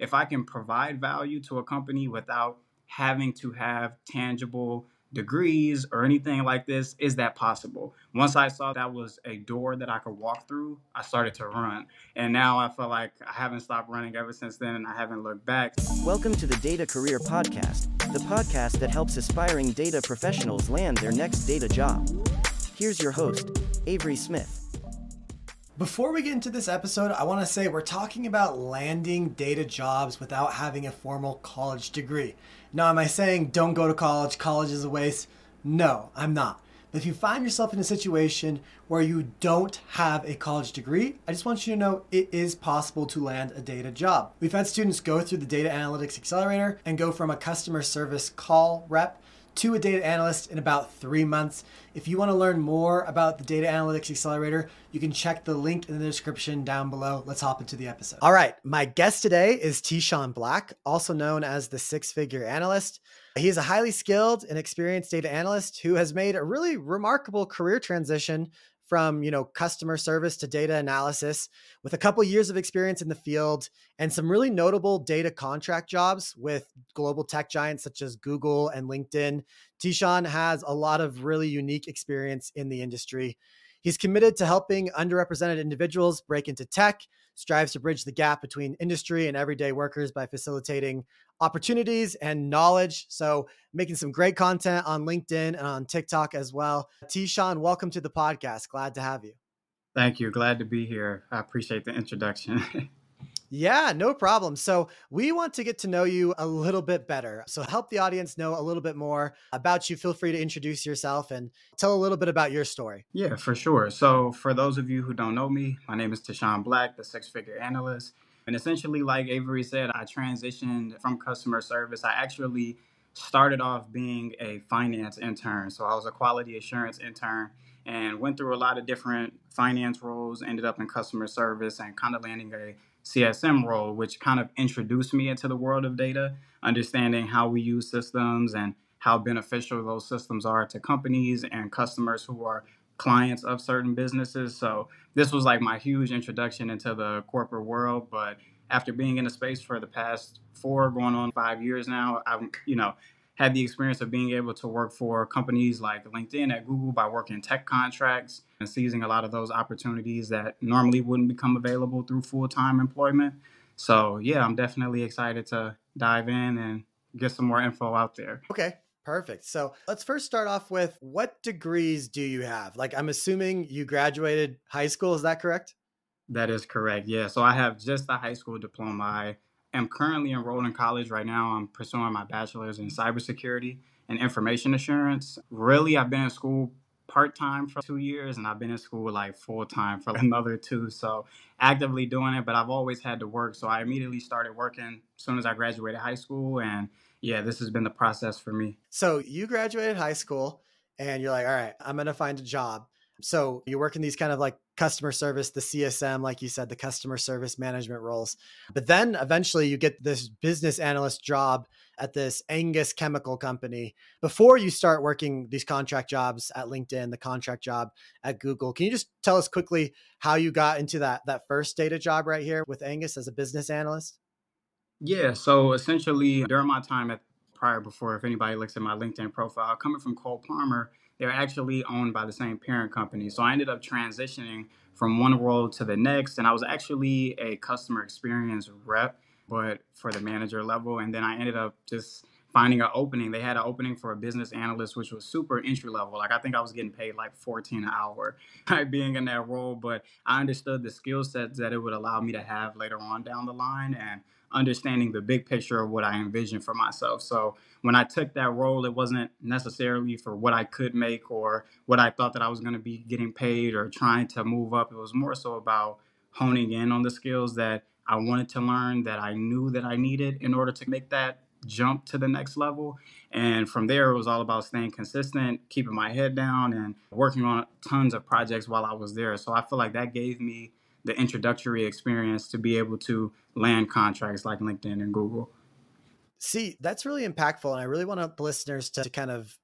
if I can provide value to a company without having to have tangible degrees or anything like this, is that possible? Once I saw that was a door that I could walk through, I started to run. And now I feel like I haven't stopped running ever since then and I haven't looked back. Welcome to the Data Career Podcast, the podcast that helps aspiring data professionals land their next data job. Here's your host, Avery Smith. Before we get into this episode, I want to say we're talking about landing data jobs without having a formal college degree. Now, am I saying don't go to college, college is a waste? No, I'm not. But if you find yourself in a situation where you don't have a college degree, I just want you to know it is possible to land a data job. We've had students go through the Data Analytics Accelerator and go from a customer service call rep to a data analyst in about three months. If you want to learn more about the Data Analytics Accelerator, you can check the link in the description down below. Let's hop into the episode. All right, my guest today is Teshawn Black, also known as the Six Figure Analyst. He is a highly skilled and experienced data analyst who has made a really remarkable career transition from you know customer service to data analysis with a couple years of experience in the field and some really notable data contract jobs with global tech giants such as google and linkedin Teshawn has a lot of really unique experience in the industry. He's committed to helping underrepresented individuals break into tech strives to bridge the gap between industry and everyday workers by facilitating opportunities and knowledge. So, making some great content on LinkedIn and on TikTok as well. Teshawn, welcome to the podcast. Glad to have you. Thank you. Glad to be here. I appreciate the introduction. yeah, no problem. So, we want to get to know you a little bit better. So, help the audience know a little bit more about you. Feel free to introduce yourself and tell a little bit about your story. Yeah, for sure. So, for those of you who don't know me, my name is Teshawn Black, the six figure analyst. And essentially, like Avery said, I transitioned from customer service. I actually started off being a finance intern. So I was a quality assurance intern and went through a lot of different finance roles, ended up in customer service and kind of landing a CSM role, which kind of introduced me into the world of data, understanding how we use systems and how beneficial those systems are to companies and customers who are clients of certain businesses. So this was like my huge introduction into the corporate world. But after being in the space for the past four, going on five years now, I'm you know had the experience of being able to work for companies like LinkedIn at Google by working tech contracts and seizing a lot of those opportunities that normally wouldn't become available through full time employment. So yeah, I'm definitely excited to dive in and get some more info out there. Okay. Perfect. So let's first start off with what degrees do you have? Like, I'm assuming you graduated high school. Is that correct? That is correct. Yeah. So I have just a high school diploma. I am currently enrolled in college right now. I'm pursuing my bachelor's in cybersecurity and information assurance. Really, I've been in school part time for two years and I've been in school like full time for another two. So actively doing it, but I've always had to work. So I immediately started working as soon as I graduated high school and yeah, this has been the process for me. So you graduated high school and you're like, all right, I'm to find a job. So you work in these kind of like customer service, the CSM, like you said, the customer service management roles. But then eventually you get this business analyst job at this Angus chemical company before you start working these contract jobs at LinkedIn, the contract job at Google. Can you just tell us quickly how you got into that that first data job right here with Angus as a business analyst? Yeah, so essentially during my time at prior before, if anybody looks at my LinkedIn profile, coming from Cole Parmer, they're actually owned by the same parent company. So I ended up transitioning from one role to the next, and I was actually a customer experience rep, but for the manager level. And then I ended up just finding an opening. They had an opening for a business analyst, which was super entry level. Like I think I was getting paid like 14 an hour being in that role, but I understood the skill sets that it would allow me to have later on down the line and understanding the big picture of what I envisioned for myself. So when I took that role, it wasn't necessarily for what I could make or what I thought that I was going to be getting paid or trying to move up. It was more so about honing in on the skills that I wanted to learn that I knew that I needed in order to make that jump to the next level. And from there, it was all about staying consistent, keeping my head down, and working on tons of projects while I was there. So I feel like that gave me the introductory experience to be able to land contracts like LinkedIn and Google. See, that's really impactful. And I really want the listeners to kind of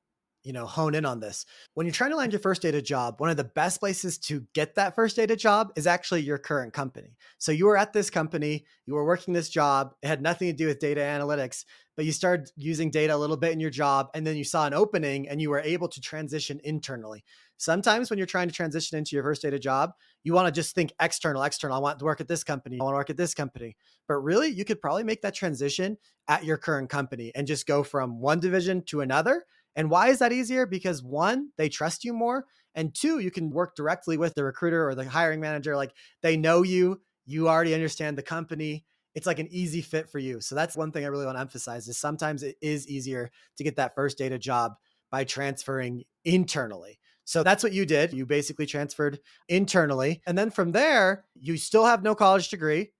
you know, hone in on this. When you're trying to land your first data job, one of the best places to get that first data job is actually your current company. So you were at this company, you were working this job, it had nothing to do with data analytics, but you started using data a little bit in your job and then you saw an opening and you were able to transition internally. Sometimes when you're trying to transition into your first data job, you want to just think external, external. I want to work at this company. I want to work at this company. But really, you could probably make that transition at your current company and just go from one division to another. And why is that easier? Because one, they trust you more. And two, you can work directly with the recruiter or the hiring manager. Like they know you, you already understand the company. It's like an easy fit for you. So that's one thing I really want to emphasize is sometimes it is easier to get that first data job by transferring internally. So that's what you did. You basically transferred internally. And then from there, you still have no college degree,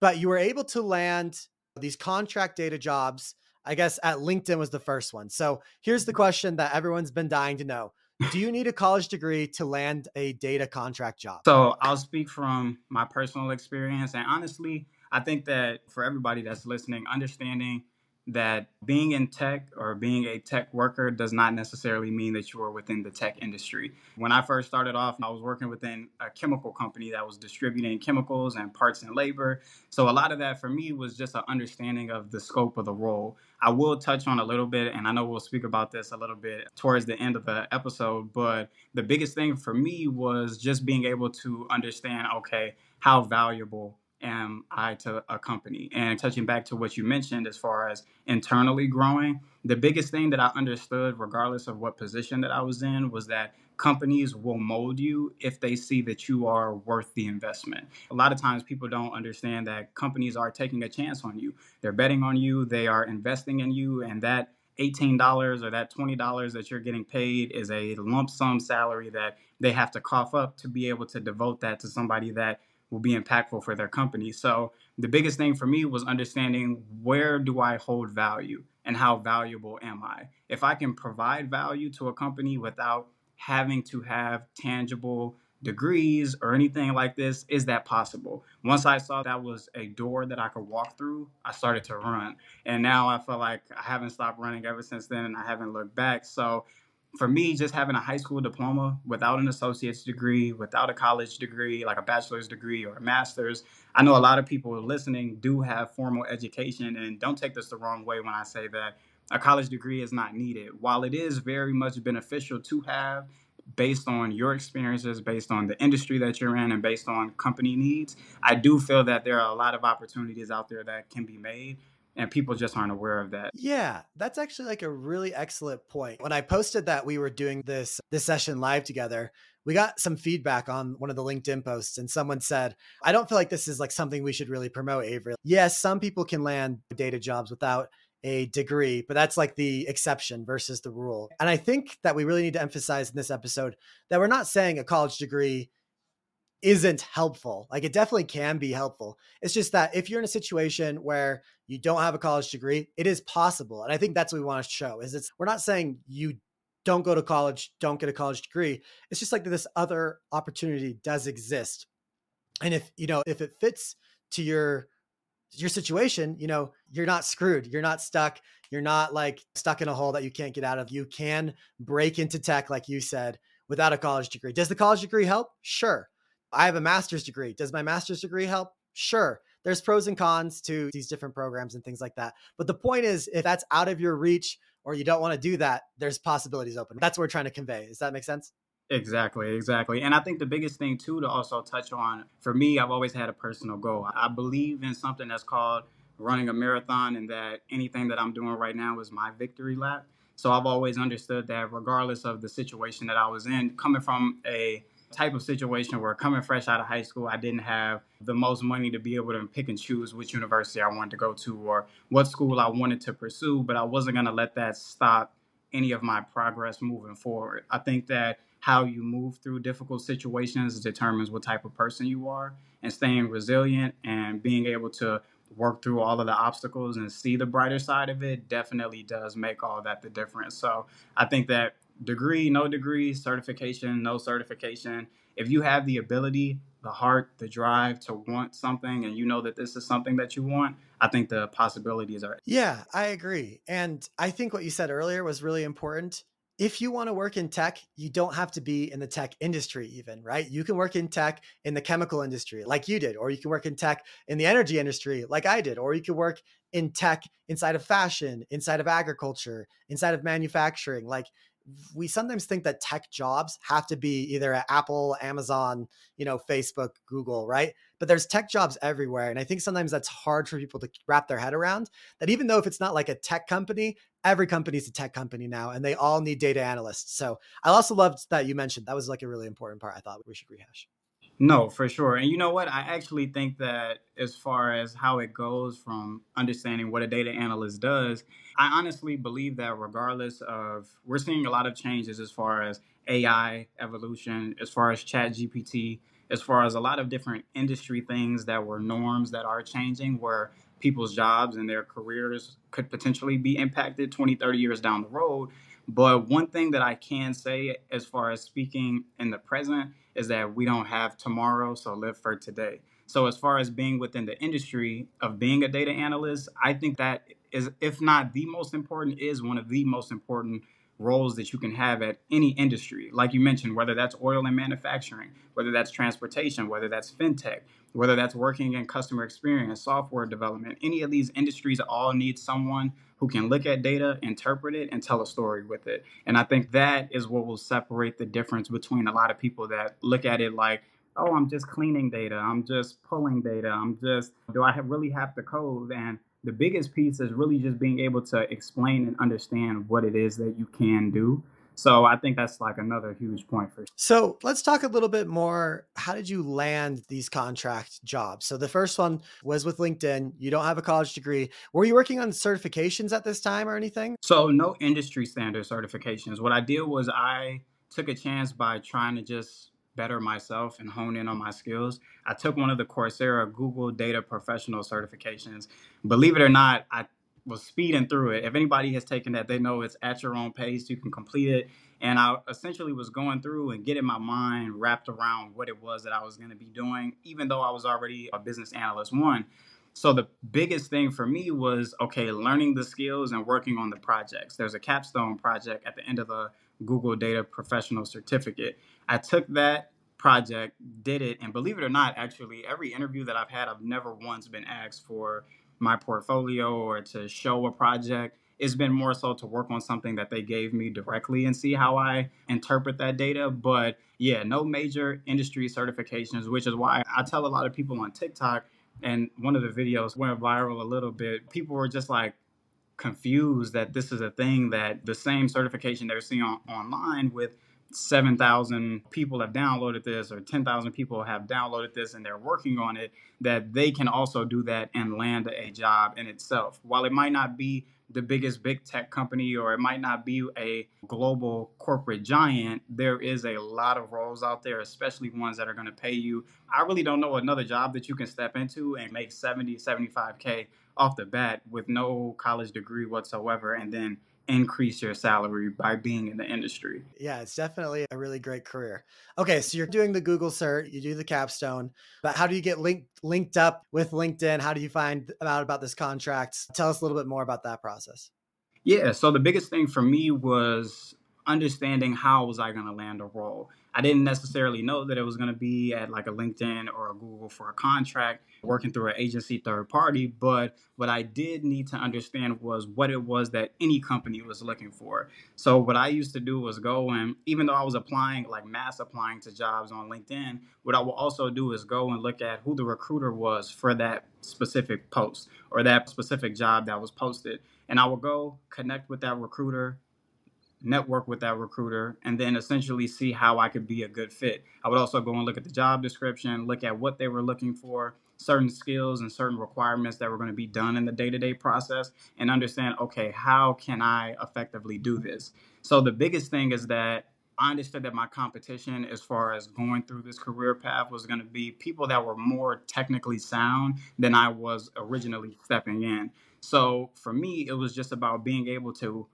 but you were able to land these contract data jobs. I guess at LinkedIn was the first one. So here's the mm-hmm. question that everyone's been dying to know do you need a college degree to land a data contract job? So I'll speak from my personal experience. And honestly, I think that for everybody that's listening, understanding that being in tech or being a tech worker does not necessarily mean that you are within the tech industry. When I first started off, I was working within a chemical company that was distributing chemicals and parts and labor. So a lot of that for me was just an understanding of the scope of the role. I will touch on a little bit, and I know we'll speak about this a little bit towards the end of the episode, but the biggest thing for me was just being able to understand okay, how valuable am I to a company? And touching back to what you mentioned as far as internally growing, the biggest thing that I understood, regardless of what position that I was in, was that companies will mold you if they see that you are worth the investment. A lot of times people don't understand that companies are taking a chance on you. They're betting on you, they are investing in you, and that $18 or that $20 that you're getting paid is a lump sum salary that they have to cough up to be able to devote that to somebody that will be impactful for their company. So the biggest thing for me was understanding where do I hold value and how valuable am I? If I can provide value to a company without having to have tangible degrees or anything like this, is that possible? Once I saw that was a door that I could walk through, I started to run. And now I feel like I haven't stopped running ever since then and I haven't looked back. So for me, just having a high school diploma without an associate's degree, without a college degree, like a bachelor's degree or a master's, I know a lot of people listening do have formal education. And don't take this the wrong way when I say that a college degree is not needed. While it is very much beneficial to have based on your experiences, based on the industry that you're in, and based on company needs, I do feel that there are a lot of opportunities out there that can be made and people just aren't aware of that. Yeah, that's actually like a really excellent point. When I posted that we were doing this this session live together, we got some feedback on one of the LinkedIn posts and someone said, "I don't feel like this is like something we should really promote, Avery." Yes, some people can land data jobs without a degree, but that's like the exception versus the rule. And I think that we really need to emphasize in this episode that we're not saying a college degree isn't helpful. Like it definitely can be helpful. It's just that if you're in a situation where you don't have a college degree, it is possible. And I think that's what we want to show is it's we're not saying you don't go to college, don't get a college degree. It's just like this other opportunity does exist. And if, you know, if it fits to your your situation, you know, you're not screwed. You're not stuck. You're not like stuck in a hole that you can't get out of. You can break into tech like you said without a college degree. Does the college degree help? Sure I have a master's degree. Does my master's degree help? Sure. There's pros and cons to these different programs and things like that. But the point is, if that's out of your reach or you don't want to do that, there's possibilities open. That's what we're trying to convey. Does that make sense? Exactly, exactly. And I think the biggest thing, too, to also touch on for me, I've always had a personal goal. I believe in something that's called running a marathon, and that anything that I'm doing right now is my victory lap. So I've always understood that regardless of the situation that I was in, coming from a type of situation where coming fresh out of high school, I didn't have the most money to be able to pick and choose which university I wanted to go to or what school I wanted to pursue, but I wasn't going to let that stop any of my progress moving forward. I think that how you move through difficult situations determines what type of person you are, and staying resilient and being able to work through all of the obstacles and see the brighter side of it definitely does make all that the difference. So I think that degree, no degree, certification, no certification. If you have the ability, the heart, the drive to want something and you know that this is something that you want, I think the possibilities are. Yeah, I agree. And I think what you said earlier was really important if you want to work in tech, you don't have to be in the tech industry, even, right? You can work in tech in the chemical industry, like you did, or you can work in tech in the energy industry, like I did, or you can work in tech inside of fashion, inside of agriculture, inside of manufacturing. Like we sometimes think that tech jobs have to be either at Apple, Amazon, you know, Facebook, Google, right? But there's tech jobs everywhere. And I think sometimes that's hard for people to wrap their head around that even though if it's not like a tech company, every company's a tech company now and they all need data analysts. So I also loved that you mentioned that was like a really important part I thought we should rehash. No, for sure. And you know what? I actually think that as far as how it goes from understanding what a data analyst does, I honestly believe that regardless of, we're seeing a lot of changes as far as AI evolution, as far as Chat GPT, as far as a lot of different industry things that were norms that are changing where people's jobs and their careers could potentially be impacted 20, 30 years down the road. But one thing that I can say as far as speaking in the present is that we don't have tomorrow, so live for today. So as far as being within the industry of being a data analyst, I think that is if not the most important is one of the most important roles that you can have at any industry. Like you mentioned, whether that's oil and manufacturing, whether that's transportation, whether that's fintech, whether that's working in customer experience, software development, any of these industries all need someone who can look at data, interpret it, and tell a story with it. And I think that is what will separate the difference between a lot of people that look at it like, oh, I'm just cleaning data, I'm just pulling data, I'm just, do I really have to code? And the biggest piece is really just being able to explain and understand what it is that you can do. So I think that's like another huge point for. So let's talk a little bit more. How did you land these contract jobs? So the first one was with LinkedIn. You don't have a college degree. Were you working on certifications at this time or anything? So no industry standard certifications. What I did was I took a chance by trying to just better myself and hone in on my skills. I took one of the Coursera Google Data Professional certifications. Believe it or not, I was speeding through it. If anybody has taken that, they know it's at your own pace. You can complete it. And I essentially was going through and getting my mind wrapped around what it was that I was going to be doing, even though I was already a business analyst one. So the biggest thing for me was okay, learning the skills and working on the projects. There's a capstone project at the end of the Google Data Professional Certificate. I took that project, did it, and believe it or not, actually, every interview that I've had, I've never once been asked for my portfolio or to show a project. It's been more so to work on something that they gave me directly and see how I interpret that data. But yeah, no major industry certifications, which is why I tell a lot of people on TikTok, and one of the videos went viral a little bit. People were just like, confused that this is a thing that the same certification they're seeing on, online with 7,000 people have downloaded this or 10,000 people have downloaded this and they're working on it, that they can also do that and land a job in itself. While it might not be the biggest big tech company or it might not be a global corporate giant, there is a lot of roles out there, especially ones that are going to pay you. I really don't know another job that you can step into and make 70, 75K off the bat with no college degree whatsoever and then increase your salary by being in the industry. Yeah, it's definitely a really great career. Okay, so you're doing the Google cert, you do the capstone, but how do you get linked linked up with LinkedIn? How do you find out about this contract? Tell us a little bit more about that process. Yeah, so the biggest thing for me was understanding how was I going to land a role. I didn't necessarily know that it was going to be at like a LinkedIn or a Google for a contract working through an agency third party. But what I did need to understand was what it was that any company was looking for. So what I used to do was go and even though I was applying, like mass applying to jobs on LinkedIn, what I will also do is go and look at who the recruiter was for that specific post or that specific job that was posted. And I will go connect with that recruiter, network with that recruiter and then essentially see how I could be a good fit. I would also go and look at the job description, look at what they were looking for, certain skills and certain requirements that were going to be done in the day-to-day process and understand okay, how can I effectively do this? So the biggest thing is that I understood that my competition as far as going through this career path was going to be people that were more technically sound than I was originally stepping in. So for me, it was just about being able to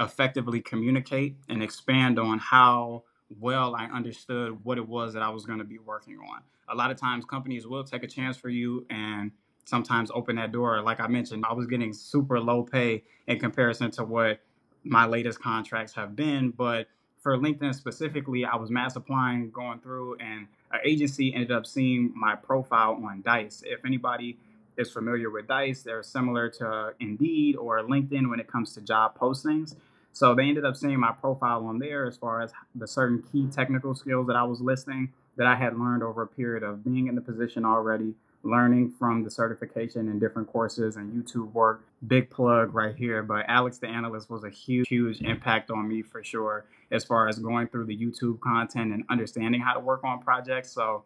effectively communicate and expand on how well I understood what it was that I was going to be working on. A lot of times companies will take a chance for you and sometimes open that door. Like I mentioned, I was getting super low pay in comparison to what my latest contracts have been. But for LinkedIn specifically, I was mass applying, going through, and an agency ended up seeing my profile on Dice. If anybody is familiar with Dice, they're similar to Indeed or LinkedIn when it comes to job postings. So they ended up seeing my profile on there as far as the certain key technical skills that I was listing that I had learned over a period of being in the position already, learning from the certification and different courses and YouTube work. Big plug right here. But Alex the Analyst was a huge, huge impact on me for sure as far as going through the YouTube content and understanding how to work on projects. So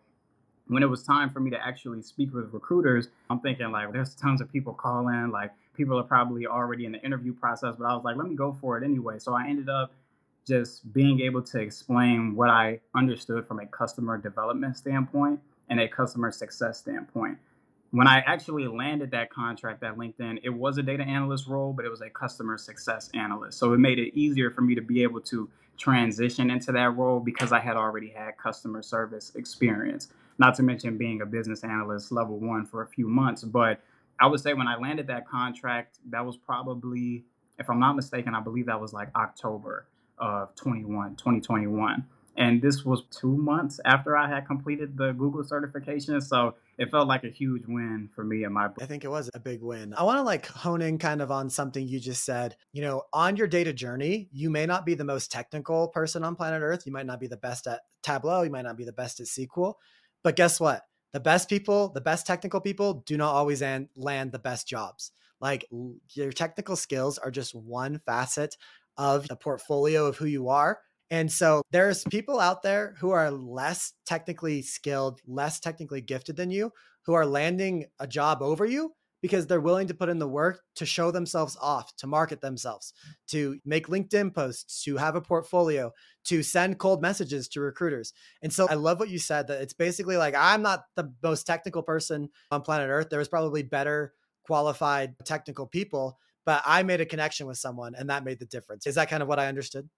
when it was time for me to actually speak with recruiters, I'm thinking like there's tons of people calling, like people are probably already in the interview process, but I was like, let me go for it anyway. So I ended up just being able to explain what I understood from a customer development standpoint and a customer success standpoint. When I actually landed that contract at LinkedIn, it was a data analyst role, but it was a customer success analyst. So it made it easier for me to be able to transition into that role because I had already had customer service experience. Not to mention being a business analyst level one for a few months. But I would say when I landed that contract, that was probably, if I'm not mistaken, I believe that was like October of 21, 2021. And this was two months after I had completed the Google certification. So it felt like a huge win for me and my. I think it was a big win. I want to like hone in kind of on something you just said. You know, on your data journey, you may not be the most technical person on planet Earth. You might not be the best at Tableau. You might not be the best at SQL. But guess what? The best people, the best technical people do not always land the best jobs. Like your technical skills are just one facet of the portfolio of who you are. And so there's people out there who are less technically skilled, less technically gifted than you, who are landing a job over you because they're willing to put in the work to show themselves off, to market themselves, to make LinkedIn posts, to have a portfolio, to send cold messages to recruiters. And so I love what you said that it's basically like I'm not the most technical person on planet Earth. There was probably better qualified technical people but I made a connection with someone and that made the difference. Is that kind of what I understood?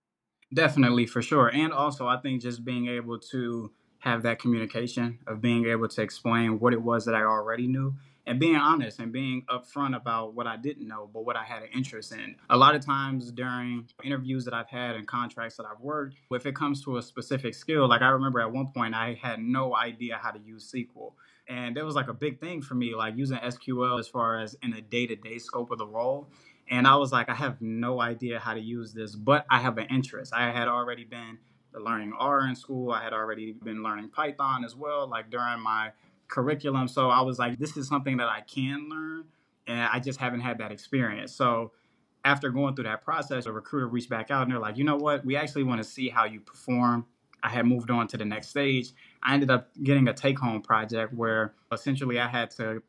Definitely, for sure. And also, I think just being able to have that communication of being able to explain what it was that I already knew and being honest and being upfront about what I didn't know, but what I had an interest in. A lot of times during interviews that I've had and contracts that I've worked, if it comes to a specific skill, like I remember at one point I had no idea how to use SQL. And that was like a big thing for me, like using SQL as far as in the day to day scope of the role. And I was like, I have no idea how to use this, but I have an interest. I had already been learning R in school. I had already been learning Python as well, like during my curriculum. So I was like, this is something that I can learn. And I just haven't had that experience. So after going through that process, a recruiter reached back out and they're like, you know what? We actually want to see how you perform. I had moved on to the next stage. I ended up getting a take home project where essentially I had to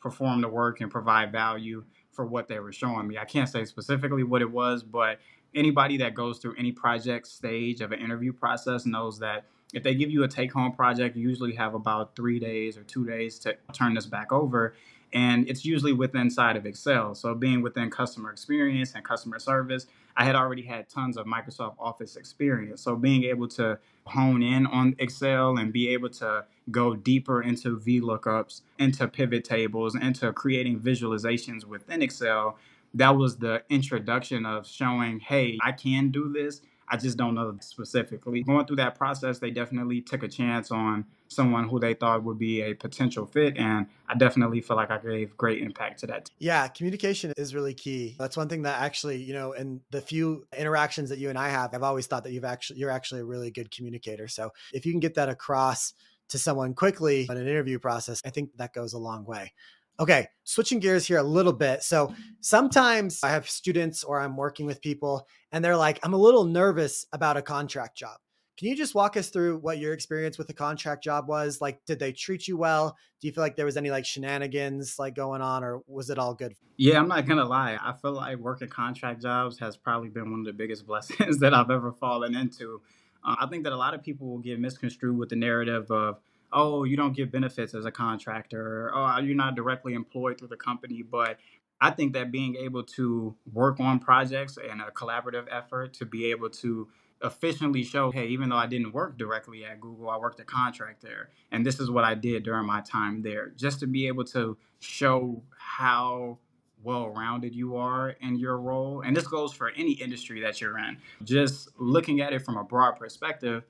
perform the work and provide value for what they were showing me. I can't say specifically what it was, but anybody that goes through any project stage of an interview process knows that if they give you a take home project, you usually have about three days or two days to turn this back over and it's usually within side of Excel. So being within customer experience and customer service, I had already had tons of Microsoft Office experience. So being able to hone in on Excel and be able to go deeper into VLOOKUPs, into pivot tables, into creating visualizations within Excel, that was the introduction of showing, hey, I can do this I just don't know specifically. Going through that process, they definitely took a chance on someone who they thought would be a potential fit. And I definitely feel like I gave great impact to that. Yeah, communication is really key. That's one thing that actually, you know, in the few interactions that you and I have, I've always thought that you've actually, you're actually a really good communicator. So if you can get that across to someone quickly in an interview process, I think that goes a long way. Okay, switching gears here a little bit. So sometimes I have students or I'm working with people and they're like, I'm a little nervous about a contract job. Can you just walk us through what your experience with the contract job was? Like, did they treat you well? Do you feel like there was any like shenanigans like going on or was it all good? Yeah, I'm not gonna lie. I feel like working contract jobs has probably been one of the biggest blessings that I've ever fallen into. Uh, I think that a lot of people will get misconstrued with the narrative of, oh, you don't get benefits as a contractor, or, oh, uh, you're not directly employed through the company. But I think that being able to work on projects and a collaborative effort to be able to efficiently show, hey, even though I didn't work directly at Google, I worked a contract there. And this is what I did during my time there. Just to be able to show how well rounded you are in your role. And this goes for any industry that you're in. Just looking at it from a broad perspective,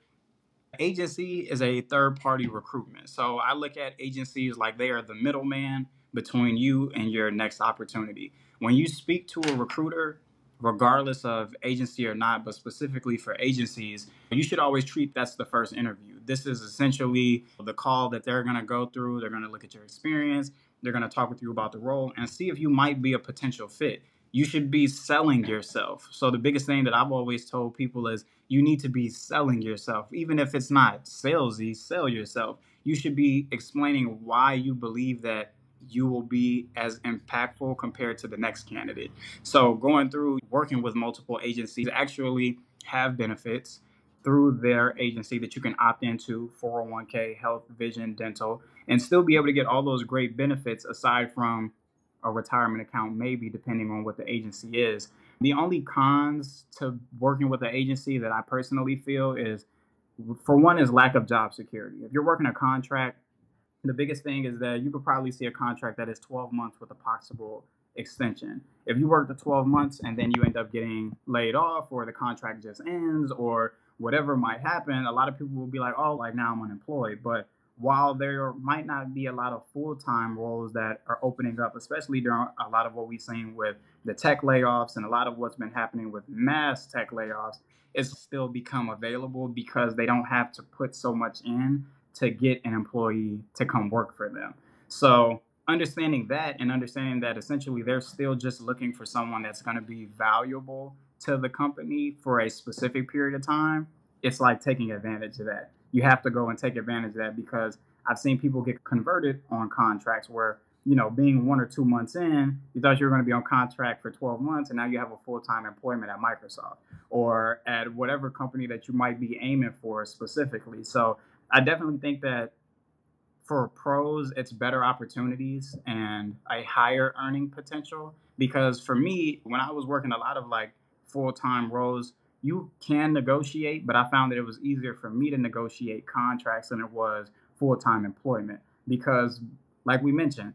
agency is a third party recruitment. So I look at agencies like they are the middleman between you and your next opportunity. When you speak to a recruiter, regardless of agency or not, but specifically for agencies, you should always treat that's the first interview. This is essentially the call that they're going to go through. They're going to look at your experience. They're going to talk with you about the role and see if you might be a potential fit. You should be selling yourself. So, the biggest thing that I've always told people is you need to be selling yourself. Even if it's not salesy, sell yourself. You should be explaining why you believe that you will be as impactful compared to the next candidate. So, going through working with multiple agencies actually have benefits through their agency that you can opt into 401k, health, vision, dental, and still be able to get all those great benefits aside from a retirement account, maybe depending on what the agency is. The only cons to working with an agency that I personally feel is for one is lack of job security. If you're working a contract, the biggest thing is that you could probably see a contract that is 12 months with a possible extension. If you work the 12 months and then you end up getting laid off or the contract just ends or whatever might happen, a lot of people will be like, oh, like now I'm unemployed. But while there might not be a lot of full time roles that are opening up, especially during a lot of what we've seen with the tech layoffs and a lot of what's been happening with mass tech layoffs, it's still become available because they don't have to put so much in to get an employee to come work for them. So understanding that and understanding that essentially they're still just looking for someone that's going to be valuable to the company for a specific period of time, it's like taking advantage of that. You have to go and take advantage of that because I've seen people get converted on contracts where, you know, being one or two months in, you thought you were going to be on contract for 12 months and now you have a full time employment at Microsoft or at whatever company that you might be aiming for specifically. So I definitely think that for pros, it's better opportunities and a higher earning potential. Because for me, when I was working a lot of like full time roles, you can negotiate, but I found that it was easier for me to negotiate contracts than it was full time employment. Because, like we mentioned,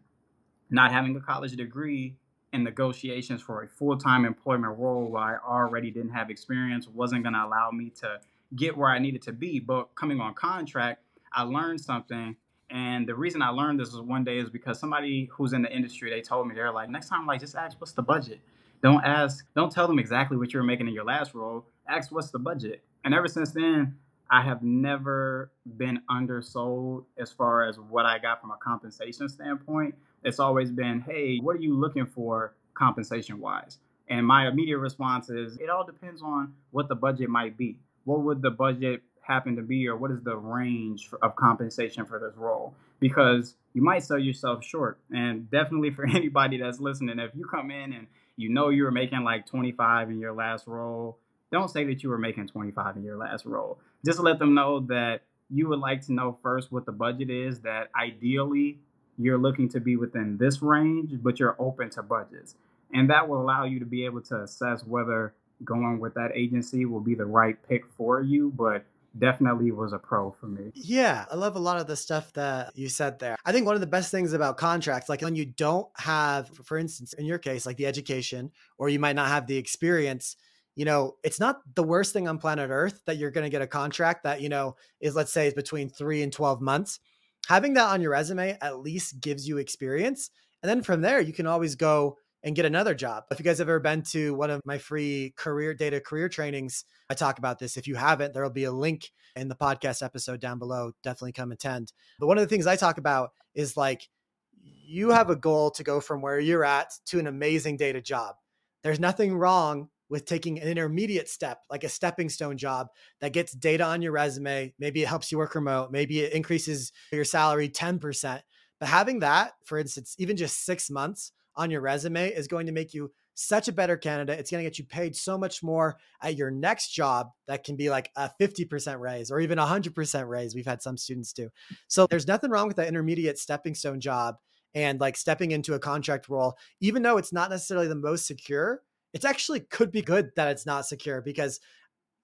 not having a college degree and negotiations for a full time employment role where I already didn't have experience wasn't going to allow me to get where I needed to be. But coming on contract, I learned something. And the reason I learned this was one day is because somebody who's in the industry, they told me, they're like, next time, like, just ask what's the budget. Don't ask, don't tell them exactly what you were making in your last role. Ask what's the budget. And ever since then, I have never been undersold as far as what I got from a compensation standpoint. It's always been, hey, what are you looking for compensation wise? And my immediate response is, it all depends on what the budget might be what would the budget happen to be or what is the range of compensation for this role because you might sell yourself short and definitely for anybody that's listening if you come in and you know you were making like 25 in your last role don't say that you were making 25 in your last role just let them know that you would like to know first what the budget is that ideally you're looking to be within this range but you're open to budgets and that will allow you to be able to assess whether going with that agency will be the right pick for you, but definitely was a pro for me. Yeah, I love a lot of the stuff that you said there. I think one of the best things about contracts, like when you don't have, for instance, in your case, like the education, or you might not have the experience, you know, it's not the worst thing on planet Earth that you're going to get a contract that, you know, is let's say is between three and 12 months. Having that on your resume at least gives you experience. And then from there, you can always go and get another job. If you guys have ever been to one of my free career data career trainings, I talk about this. If you haven't, there'll be a link in the podcast episode down below. Definitely come attend. But one of the things I talk about is like you have a goal to go from where you're at to an amazing data job. There's nothing wrong with taking an intermediate step, like a stepping stone job that gets data on your resume. Maybe it helps you work remote. Maybe it increases your salary 10%. But having that, for instance, even just six months on your resume is going to make you such a better candidate. It's going to get you paid so much more at your next job that can be like a 50% raise or even a 100% raise. We've had some students do. So there's nothing wrong with that intermediate stepping stone job and like stepping into a contract role, even though it's not necessarily the most secure. It's actually could be good that it's not secure because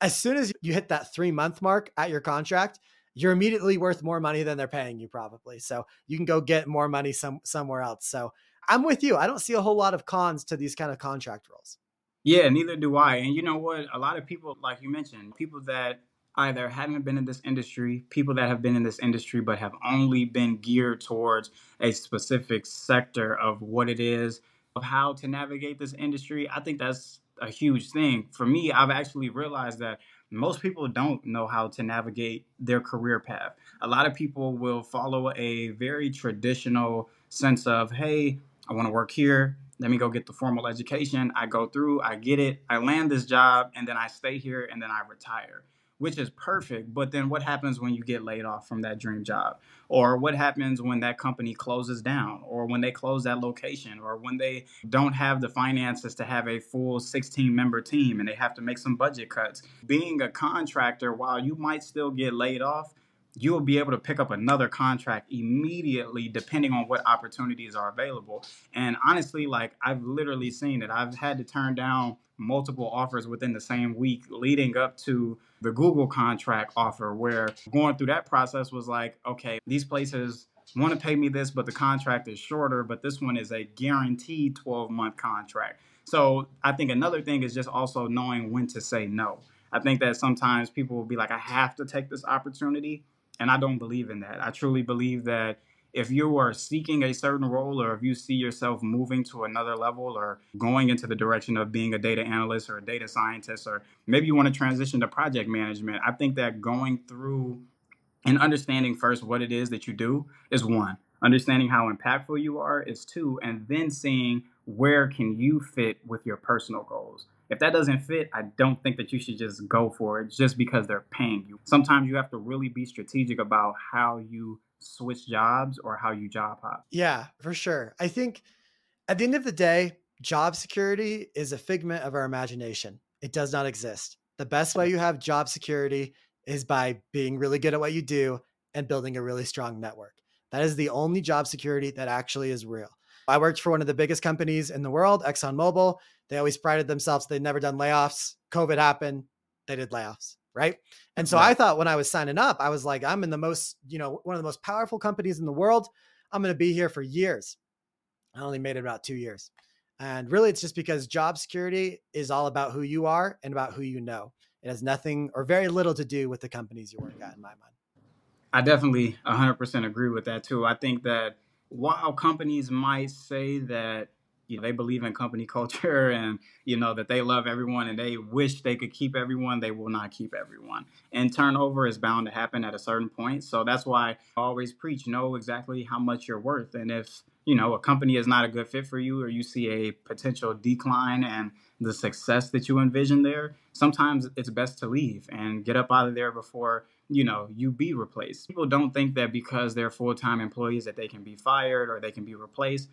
as soon as you hit that three month mark at your contract, you're immediately worth more money than they're paying you probably. So you can go get more money some somewhere else. So I'm with you. I don't see a whole lot of cons to these kind of contract roles. Yeah, neither do I. And you know what? A lot of people, like you mentioned, people that either haven't been in this industry, people that have been in this industry but have only been geared towards a specific sector of what it is, of how to navigate this industry. I think that's a huge thing. For me, I've actually realized that most people don't know how to navigate their career path. A lot of people will follow a very traditional sense of, hey, I want to work here. Let me go get the formal education. I go through, I get it, I land this job, and then I stay here and then I retire which is perfect. But then what happens when you get laid off from that dream job? Or what happens when that company closes down? Or when they close that location? Or when they don't have the finances to have a full 16 member team and they have to make some budget cuts? Being a contractor, while you might still get laid off, you will be able to pick up another contract immediately depending on what opportunities are available. And honestly, like I've literally seen it. I've had to turn down multiple offers within the same week leading up to the Google contract offer, where going through that process was like, okay, these places want to pay me this, but the contract is shorter, but this one is a guaranteed 12 month contract. So I think another thing is just also knowing when to say no. I think that sometimes people will be like, I have to take this opportunity. And I don't believe in that. I truly believe that if you are seeking a certain role or if you see yourself moving to another level or going into the direction of being a data analyst or a data scientist or maybe you want to transition to project management i think that going through and understanding first what it is that you do is one. Understanding how impactful you are is two and then seeing where can you fit with your personal goals. If that doesn't fit i don't think that you should just go for it just because they're paying you. Sometimes you have to really be strategic about how you switch jobs or how you job hop. Yeah, for sure. I think at the end of the day, job security is a figment of our imagination. It does not exist. The best way you have job security is by being really good at what you do and building a really strong network. That is the only job security that actually is real. I worked for one of the biggest companies in the world, ExxonMobil. They always prided themselves they'd never done layoffs. COVID happened, they did layoffs right? And so right. I thought when I was signing up, I was like, I'm in the most, you know, one of the most powerful companies in the world. I'm going to be here for years. I only made it about two years. And really, it's just because job security is all about who you are and about who you know. It has nothing or very little to do with the companies you work at, in my mind. I definitely 100% agree with that too. I think that while companies might say that you know, they believe in company culture and you know that they love everyone and they wish they could keep everyone they will not keep everyone. And turnover is bound to happen at a certain point. So that's why i always preach know exactly how much you're worth. And if you know a company is not a good fit for you or you see a potential decline and the success that you envision there sometimes it's best to leave and get up out of there before you know you be replaced. People don't think that because they're full-time employees that they can be fired or they can be replaced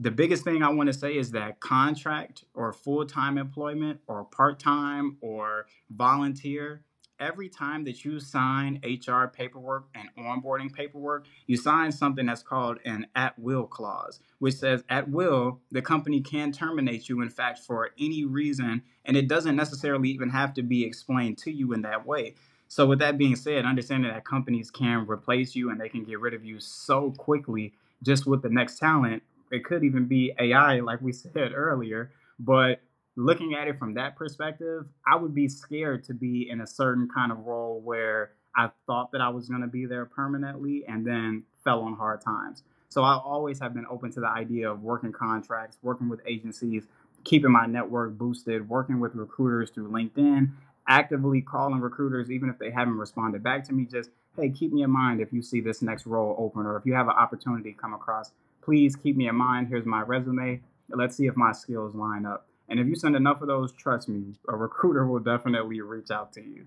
the biggest thing I want to say is that contract or full time employment or part time or volunteer, every time that you sign HR paperwork and onboarding paperwork, you sign something that's called an at will clause, which says at will, the company can terminate you, in fact, for any reason. And it doesn't necessarily even have to be explained to you in that way. So, with that being said, understanding that companies can replace you and they can get rid of you so quickly just with the next talent it could even be AI, like we said earlier. But looking at it from that perspective, I would be scared to be in a certain kind of role where I thought that I was going to be there permanently and then fell on hard times. So I always have been open to the idea of working contracts, working with agencies, keeping my network boosted, working with recruiters through LinkedIn, actively calling recruiters, even if they haven't responded back to me, just, hey, keep me in mind if you see this next role open or if you have an opportunity come across please keep me in mind. Here's my resume. Let's see if my skills line up. And if you send enough of those, trust me, a recruiter will definitely reach out to you.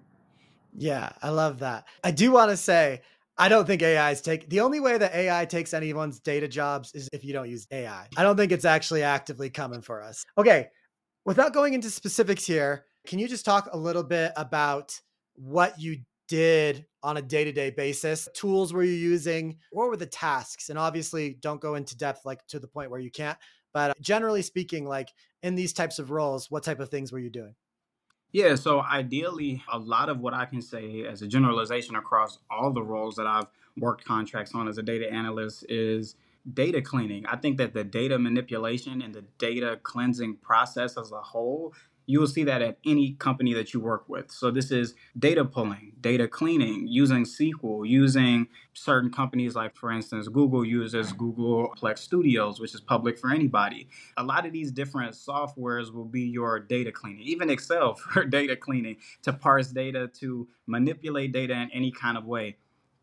Yeah, I love that. I do want to say, I don't think AI is take the only way that AI takes anyone's data jobs is if you don't use AI. I don't think it's actually actively coming for us. Okay, without going into specifics here, can you just talk a little bit about what you did on a day to day basis? Tools were you using? What were the tasks? And obviously, don't go into depth like to the point where you can't. But uh, generally speaking, like in these types of roles, what type of things were you doing? Yeah, so ideally, a lot of what I can say as a generalization across all the roles that I've worked contracts on as a data analyst is data cleaning. I think that the data manipulation and the data cleansing process as a whole you will see that at any company that you work with. So this is data pulling, data cleaning, using SQL, using certain companies like for instance Google uses Google Plex Studios, which is public for anybody. A lot of these different softwares will be your data cleaning, even Excel for data cleaning to parse data to manipulate data in any kind of way.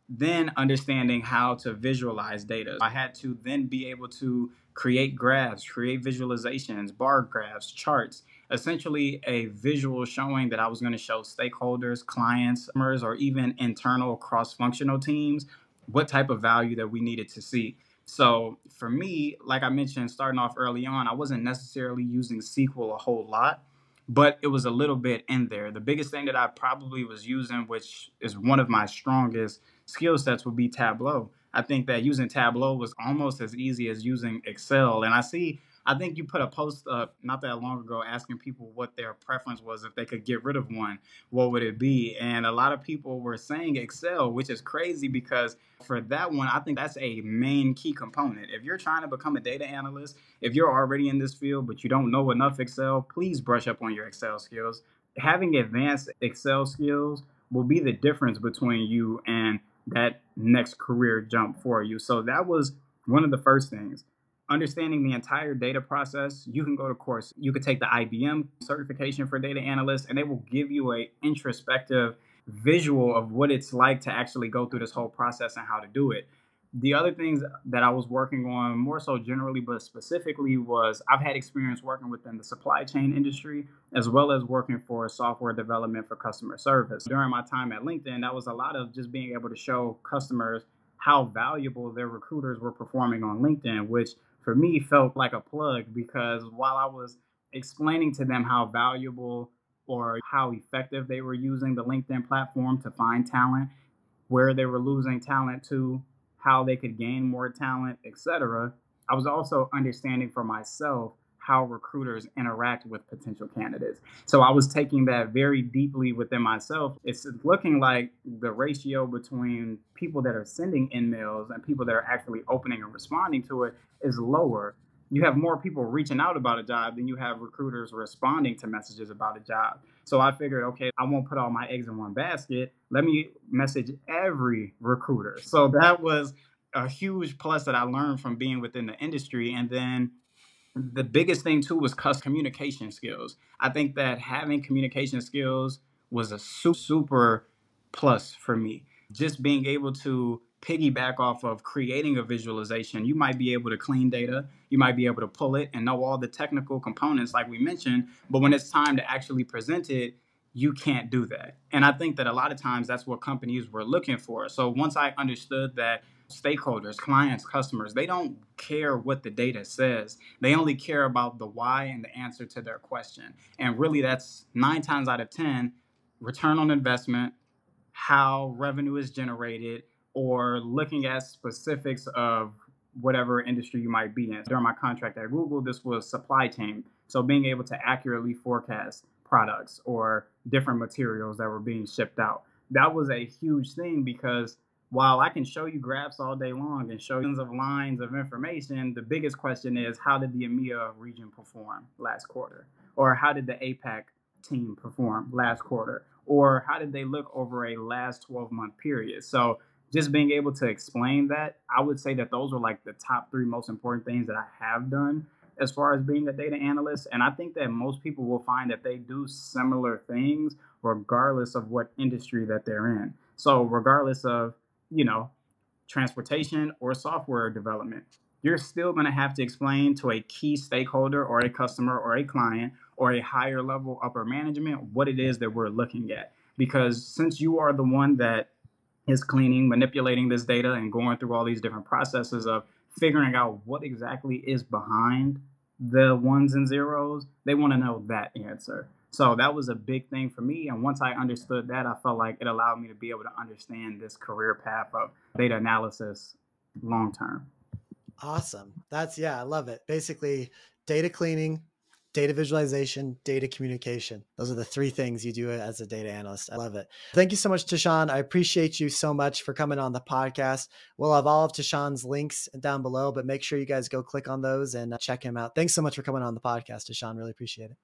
Then understanding how to visualize data. I had to then be able to create graphs, create visualizations, bar graphs, charts, essentially a visual showing that I was going to show stakeholders, clients, or even internal cross functional teams what type of value that we needed to see. So for me, like I mentioned, starting off early on, I wasn't necessarily using SQL a whole lot, but it was a little bit in there. The biggest thing that I probably was using, which is one of my strongest skill sets, would be Tableau. I think that using Tableau was almost as easy as using Excel. And I see, I think you put a post up not that long ago asking people what their preference was if they could get rid of one, what would it be? And a lot of people were saying Excel, which is crazy because for that one, I think that's a main key component. If you're trying to become a data analyst, if you're already in this field but you don't know enough Excel, please brush up on your Excel skills. Having advanced Excel skills will be the difference between you and that next career jump for you. So that was one of the first things. Understanding the entire data process, you can go to course. You could take the IBM certification for data analyst, and they will give you a introspective visual of what it's like to actually go through this whole process and how to do it the other things that I was working on more so generally, but specifically was I've had experience working within the supply chain industry as well as working for software development for customer service. During my time at LinkedIn, that was a lot of just being able to show customers how valuable their recruiters were performing on LinkedIn, which for me felt like a plug because while I was explaining to them how valuable or how effective they were using the LinkedIn platform to find talent, where they were losing talent to, how they could gain more talent, etc. I was also understanding for myself how recruiters interact with potential candidates. So I was taking that very deeply within myself. It's looking like the ratio between people that are sending emails and people that are actually opening and responding to it is lower you have more people reaching out about a job than you have recruiters responding to messages about a job. So I figured, okay, I won't put all my eggs in one basket. Let me message every recruiter. So that was a huge plus that I learned from being within the industry. And then the biggest thing too was customer communication skills. I think that having communication skills was a super plus for me. Just being able to piggyback off of creating a visualization. You might be able to clean data, you might be able to pull it and know all the technical components, like we mentioned. But when it's time to actually present it, you can't do that. And I think that a lot of times that's what companies were looking for. So once I understood that stakeholders, clients, customers, they don't care what the data says. They only care about the why and the answer to their question. And really, that's nine times out of 10 return on investment, how revenue is generated, or looking at specifics of whatever industry you might be in. During my contract at Google, this was supply chain. So being able to accurately forecast products or different materials that were being shipped out. That was a huge thing because while I can show you graphs all day long and show you of lines of information, the biggest question is how did the EMEA region perform last quarter? Or how did the APAC team perform last quarter? Or how did they look over a last 12 month period? So just being able to explain that, I would say that those are like the top three most important things that I have done as far as being a data analyst. And I think that most people will find that they do similar things regardless of what industry that they're in. So, regardless of, you know, transportation or software development, you're still going to have to explain to a key stakeholder or a customer or a client or a higher level upper management what it is that we're looking at. Because since you are the one that is cleaning, manipulating this data, and going through all these different processes of figuring out what exactly is behind the ones and zeros. They want to know that answer. So that was a big thing for me. And once I understood that, I felt like it allowed me to be able to understand this career path of data analysis long term. Awesome. That's, yeah, I love it. Basically, data cleaning, data visualization, data communication. Those are the three things you do as a data analyst. I love it. Thank you so much, Teshawn. I appreciate you so much for coming on the podcast. We'll have all of Teshawn's links down below, but make sure you guys go click on those and uh, check him out. Thanks so much for coming on the podcast, Teshawn. Really appreciate it.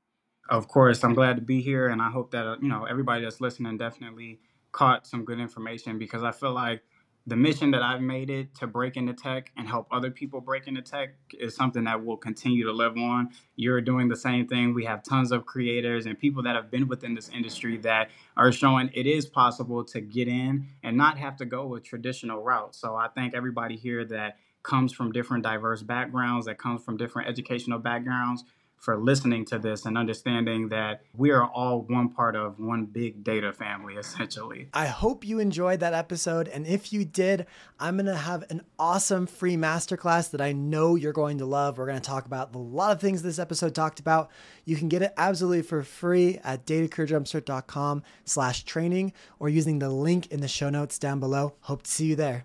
Of course, I'm glad to be here, and I hope that uh, you know everybody that's listening definitely caught some good information because I feel like the mission that I've made it to break into tech and help other people break into tech is something that will continue to live on. You're doing the same thing. We have tons of creators and people that have been within this industry that are showing it is possible to get in and not have to go a traditional route. So I thank everybody here that comes from different diverse backgrounds, that comes from different educational backgrounds for listening to this and understanding that we are all one part of one big data family, essentially. I hope you enjoyed that episode. And if you did, I'm going to have an awesome free masterclass that I know you're going to love. We're going to talk about a lot of things this episode talked about. You can get it absolutely for free at datacareerjumpstart.com slash training or using the link in the show notes down below. Hope to see you there.